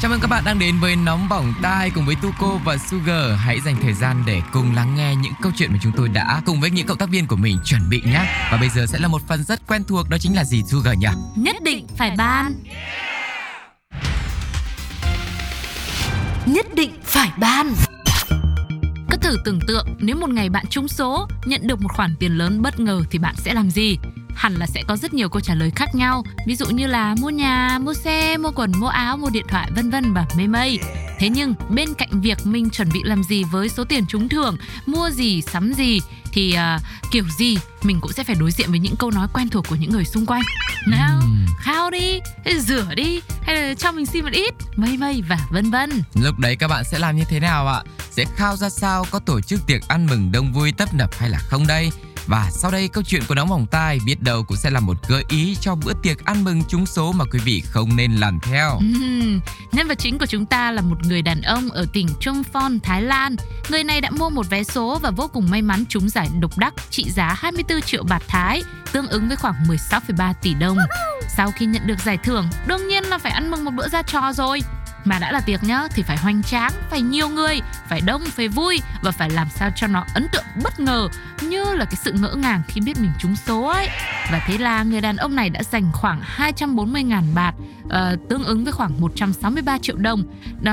Chào mừng các bạn đang đến với Nóng Bỏng Tai cùng với tuco và Sugar. Hãy dành thời gian để cùng lắng nghe những câu chuyện mà chúng tôi đã cùng với những cộng tác viên của mình chuẩn bị nhé. Và bây giờ sẽ là một phần rất quen thuộc đó chính là gì Sugar nhỉ? Nhất định phải ban Nhất định phải ban Cứ thử tưởng tượng nếu một ngày bạn trúng số, nhận được một khoản tiền lớn bất ngờ thì bạn sẽ làm gì? Hẳn là sẽ có rất nhiều câu trả lời khác nhau. Ví dụ như là mua nhà mua xe mua quần mua áo mua điện thoại vân vân và mây mây. Thế nhưng bên cạnh việc mình chuẩn bị làm gì với số tiền trúng thưởng mua gì sắm gì thì uh, kiểu gì mình cũng sẽ phải đối diện với những câu nói quen thuộc của những người xung quanh. Nào uhm. khao đi rửa đi hay là cho mình xin một ít mây mây và vân vân. Lúc đấy các bạn sẽ làm như thế nào ạ? Sẽ khao ra sao? Có tổ chức tiệc ăn mừng đông vui tấp nập hay là không đây và sau đây câu chuyện của nóng bỏng tai biết đâu cũng sẽ là một gợi ý cho bữa tiệc ăn mừng trúng số mà quý vị không nên làm theo. Uhm, nhân vật chính của chúng ta là một người đàn ông ở tỉnh Trung Phon, Thái Lan. Người này đã mua một vé số và vô cùng may mắn trúng giải độc đắc trị giá 24 triệu bạt Thái, tương ứng với khoảng 16,3 tỷ đồng. Sau khi nhận được giải thưởng, đương nhiên là phải ăn mừng một bữa ra trò rồi mà đã là tiệc nhá thì phải hoành tráng phải nhiều người phải đông phải vui và phải làm sao cho nó ấn tượng bất ngờ như là cái sự ngỡ ngàng khi biết mình trúng số ấy. Và thế là người đàn ông này đã dành khoảng 240.000 bạt uh, tương ứng với khoảng 163 triệu đồng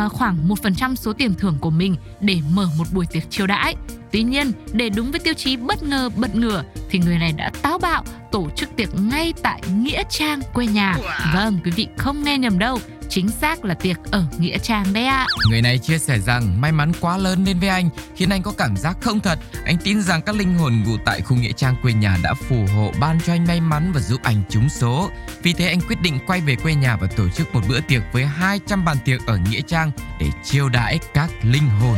uh, khoảng 1% số tiền thưởng của mình để mở một buổi tiệc chiêu đãi. Tuy nhiên, để đúng với tiêu chí bất ngờ bật ngửa thì người này đã táo bạo tổ chức tiệc ngay tại Nghĩa Trang quê nhà. Vâng, quý vị không nghe nhầm đâu, chính xác là tiệc ở Nghĩa Trang đấy ạ. Người này chia sẻ rằng may mắn quá lớn đến với anh, khiến anh có cảm giác không thật. Anh tin rằng các linh hồn ngụ tại khu Nghĩa Trang quê nhà đã phù hộ ban cho anh may mắn và giúp anh trúng số. Vì thế anh quyết định quay về quê nhà và tổ chức một bữa tiệc với 200 bàn tiệc ở Nghĩa Trang để chiêu đãi các linh hồn.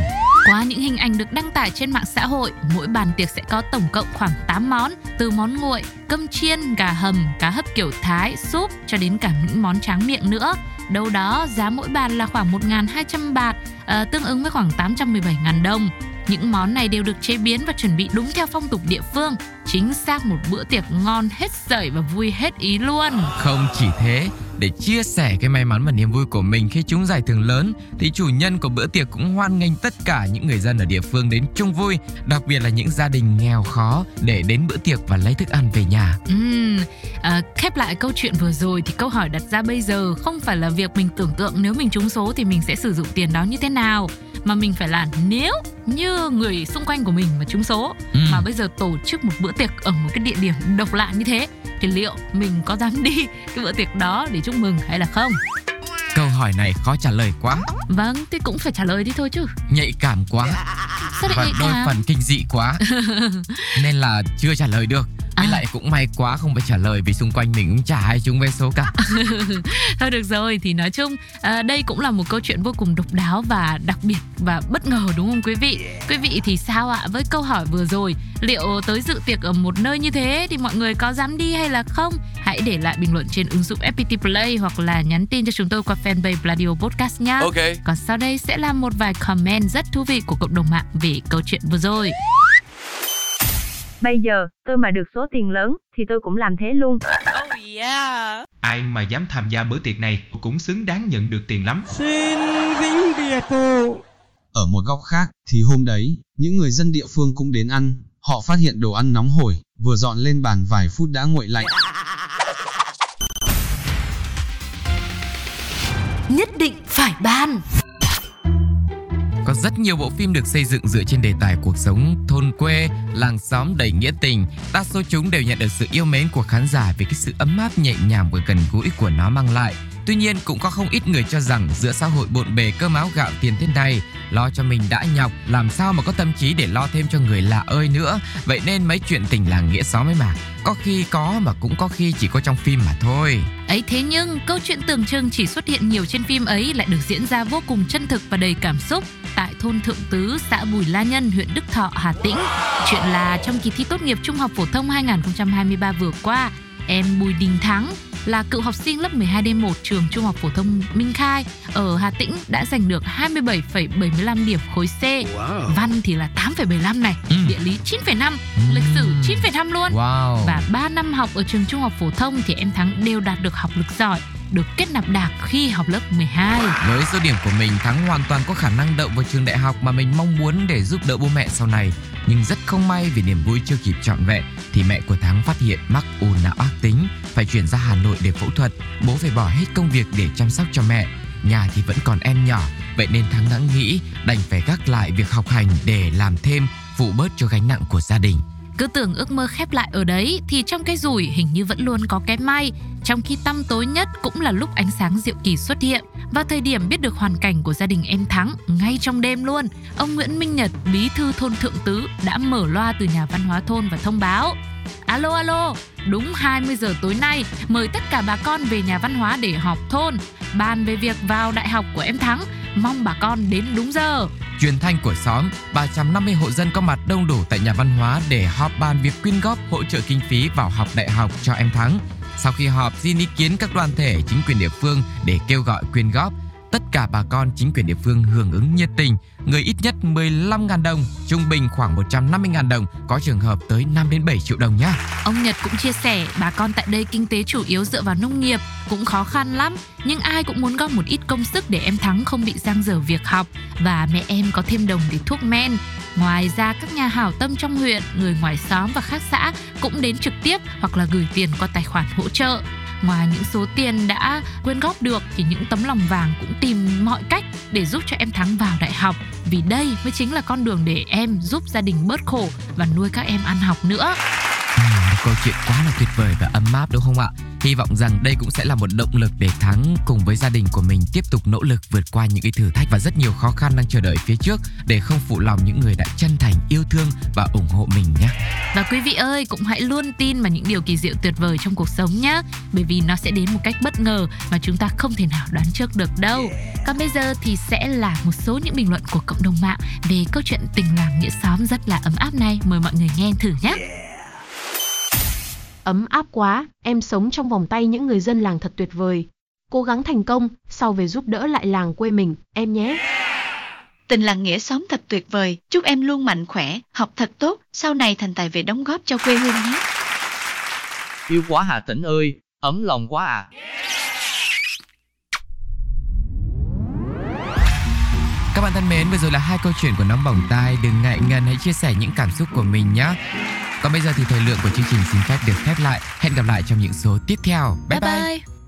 Qua những hình ảnh được đăng tải trên mạng xã hội, mỗi bàn tiệc sẽ có tổng cộng khoảng 8 món, từ món nguội, cơm chiên, gà hầm, cá hấp kiểu Thái, súp cho đến cả những món tráng miệng nữa. Đâu đó giá mỗi bàn là khoảng 1.200 bạt, à, tương ứng với khoảng 817.000 đồng. Những món này đều được chế biến và chuẩn bị đúng theo phong tục địa phương, chính xác một bữa tiệc ngon hết sởi và vui hết ý luôn. Không chỉ thế, để chia sẻ cái may mắn và niềm vui của mình khi chúng giải thưởng lớn thì chủ nhân của bữa tiệc cũng hoan nghênh tất cả những người dân ở địa phương đến chung vui, đặc biệt là những gia đình nghèo khó để đến bữa tiệc và lấy thức ăn về nhà. Uhm, à, khép lại câu chuyện vừa rồi thì câu hỏi đặt ra bây giờ không phải là việc mình tưởng tượng nếu mình trúng số thì mình sẽ sử dụng tiền đó như thế nào mà mình phải là nếu như người xung quanh của mình mà trúng số ừ. mà bây giờ tổ chức một bữa tiệc ở một cái địa điểm độc lạ như thế thì liệu mình có dám đi cái bữa tiệc đó để chúc mừng hay là không? Câu hỏi này khó trả lời quá. Vâng thì cũng phải trả lời đi thôi chứ. Nhạy cảm quá. Sao và đôi phần kinh dị quá. Nên là chưa trả lời được à. lại cũng may quá không phải trả lời vì xung quanh mình cũng chả ai trúng vé số cả thôi được rồi thì nói chung à, đây cũng là một câu chuyện vô cùng độc đáo và đặc biệt và bất ngờ đúng không quý vị quý vị thì sao ạ với câu hỏi vừa rồi liệu tới dự tiệc ở một nơi như thế thì mọi người có dám đi hay là không hãy để lại bình luận trên ứng dụng FPT Play hoặc là nhắn tin cho chúng tôi qua fanpage Radio Podcast nhé. Ok. Còn sau đây sẽ là một vài comment rất thú vị của cộng đồng mạng về câu chuyện vừa rồi. Bây giờ, tôi mà được số tiền lớn thì tôi cũng làm thế luôn. Oh yeah. Ai mà dám tham gia bữa tiệc này cũng xứng đáng nhận được tiền lắm. Xin vĩnh biệt. Ở một góc khác thì hôm đấy, những người dân địa phương cũng đến ăn. Họ phát hiện đồ ăn nóng hổi, vừa dọn lên bàn vài phút đã nguội lạnh. Nhất định phải ban. Có rất nhiều bộ phim được xây dựng dựa trên đề tài cuộc sống thôn quê, làng xóm đầy nghĩa tình. Đa số chúng đều nhận được sự yêu mến của khán giả vì cái sự ấm áp nhẹ nhàng và gần gũi của nó mang lại. Tuy nhiên cũng có không ít người cho rằng giữa xã hội bộn bề cơm áo gạo tiền thế này, lo cho mình đã nhọc, làm sao mà có tâm trí để lo thêm cho người lạ ơi nữa. Vậy nên mấy chuyện tình làng nghĩa xóm ấy mà, có khi có mà cũng có khi chỉ có trong phim mà thôi. Ấy thế nhưng câu chuyện tưởng chừng chỉ xuất hiện nhiều trên phim ấy lại được diễn ra vô cùng chân thực và đầy cảm xúc tại thôn Thượng Tứ, xã Bùi La Nhân, huyện Đức Thọ, Hà Tĩnh. Chuyện là trong kỳ thi tốt nghiệp trung học phổ thông 2023 vừa qua, Em Bùi Đình Thắng là cựu học sinh lớp 12D1 trường Trung học phổ thông Minh Khai ở Hà Tĩnh đã giành được 27,75 điểm khối C. Văn thì là 8,75 này, Ừ. địa lý 9,5, lịch sử 9,5 luôn. Wow. Và 3 năm học ở trường trung học phổ thông thì em Thắng đều đạt được học lực giỏi, được kết nạp đảng khi học lớp 12. Với số điểm của mình, Thắng hoàn toàn có khả năng đậu vào trường đại học mà mình mong muốn để giúp đỡ bố mẹ sau này. Nhưng rất không may vì niềm vui chưa kịp trọn vẹn thì mẹ của Thắng phát hiện mắc u não ác tính, phải chuyển ra Hà Nội để phẫu thuật. Bố phải bỏ hết công việc để chăm sóc cho mẹ. Nhà thì vẫn còn em nhỏ, vậy nên Thắng đã nghĩ đành phải gác lại việc học hành để làm thêm, phụ bớt cho gánh nặng của gia đình. Cứ tưởng ước mơ khép lại ở đấy thì trong cái rủi hình như vẫn luôn có cái may. Trong khi tăm tối nhất cũng là lúc ánh sáng diệu kỳ xuất hiện. Vào thời điểm biết được hoàn cảnh của gia đình em Thắng, ngay trong đêm luôn, ông Nguyễn Minh Nhật, bí thư thôn Thượng Tứ đã mở loa từ nhà văn hóa thôn và thông báo. Alo alo, đúng 20 giờ tối nay, mời tất cả bà con về nhà văn hóa để họp thôn, bàn về việc vào đại học của em Thắng, mong bà con đến đúng giờ. Truyền thanh của xóm, 350 hộ dân có mặt đông đủ tại nhà văn hóa để họp bàn việc quyên góp hỗ trợ kinh phí vào học đại học cho em Thắng. Sau khi họp xin ý kiến các đoàn thể chính quyền địa phương để kêu gọi quyên góp, tất cả bà con chính quyền địa phương hưởng ứng nhiệt tình, người ít nhất 15.000 đồng, trung bình khoảng 150.000 đồng, có trường hợp tới 5 đến 7 triệu đồng nhé Ông Nhật cũng chia sẻ bà con tại đây kinh tế chủ yếu dựa vào nông nghiệp cũng khó khăn lắm nhưng ai cũng muốn góp một ít công sức để em Thắng không bị giang dở việc học và mẹ em có thêm đồng để thuốc men. Ngoài ra các nhà hảo tâm trong huyện, người ngoài xóm và khác xã cũng đến trực tiếp hoặc là gửi tiền qua tài khoản hỗ trợ. Ngoài những số tiền đã quyên góp được thì những tấm lòng vàng cũng tìm mọi cách để giúp cho em Thắng vào đại học vì đây mới chính là con đường để em giúp gia đình bớt khổ và nuôi các em ăn học nữa. Câu chuyện quá là tuyệt vời và ấm áp đúng không ạ? Hy vọng rằng đây cũng sẽ là một động lực để Thắng cùng với gia đình của mình tiếp tục nỗ lực vượt qua những cái thử thách và rất nhiều khó khăn đang chờ đợi phía trước để không phụ lòng những người đã chân thành yêu thương và ủng hộ mình nhé. Và quý vị ơi, cũng hãy luôn tin vào những điều kỳ diệu tuyệt vời trong cuộc sống nhé. Bởi vì nó sẽ đến một cách bất ngờ mà chúng ta không thể nào đoán trước được đâu. Còn bây giờ thì sẽ là một số những bình luận của cộng đồng mạng về câu chuyện tình làng nghĩa xóm rất là ấm áp này. Mời mọi người nghe thử nhé. Ấm áp quá, em sống trong vòng tay những người dân làng thật tuyệt vời. Cố gắng thành công, sau về giúp đỡ lại làng quê mình, em nhé. Tình làng nghĩa xóm thật tuyệt vời. Chúc em luôn mạnh khỏe, học thật tốt, sau này thành tài về đóng góp cho quê hương nhé. Yêu quá Hà Tĩnh ơi, ấm lòng quá à. Các bạn thân mến, vừa rồi là hai câu chuyện của nóng bỏng tai. Đừng ngại ngần hãy chia sẻ những cảm xúc của mình nhé. Còn bây giờ thì thời lượng của chương trình xin phép được khép lại. Hẹn gặp lại trong những số tiếp theo. bye. bye. bye.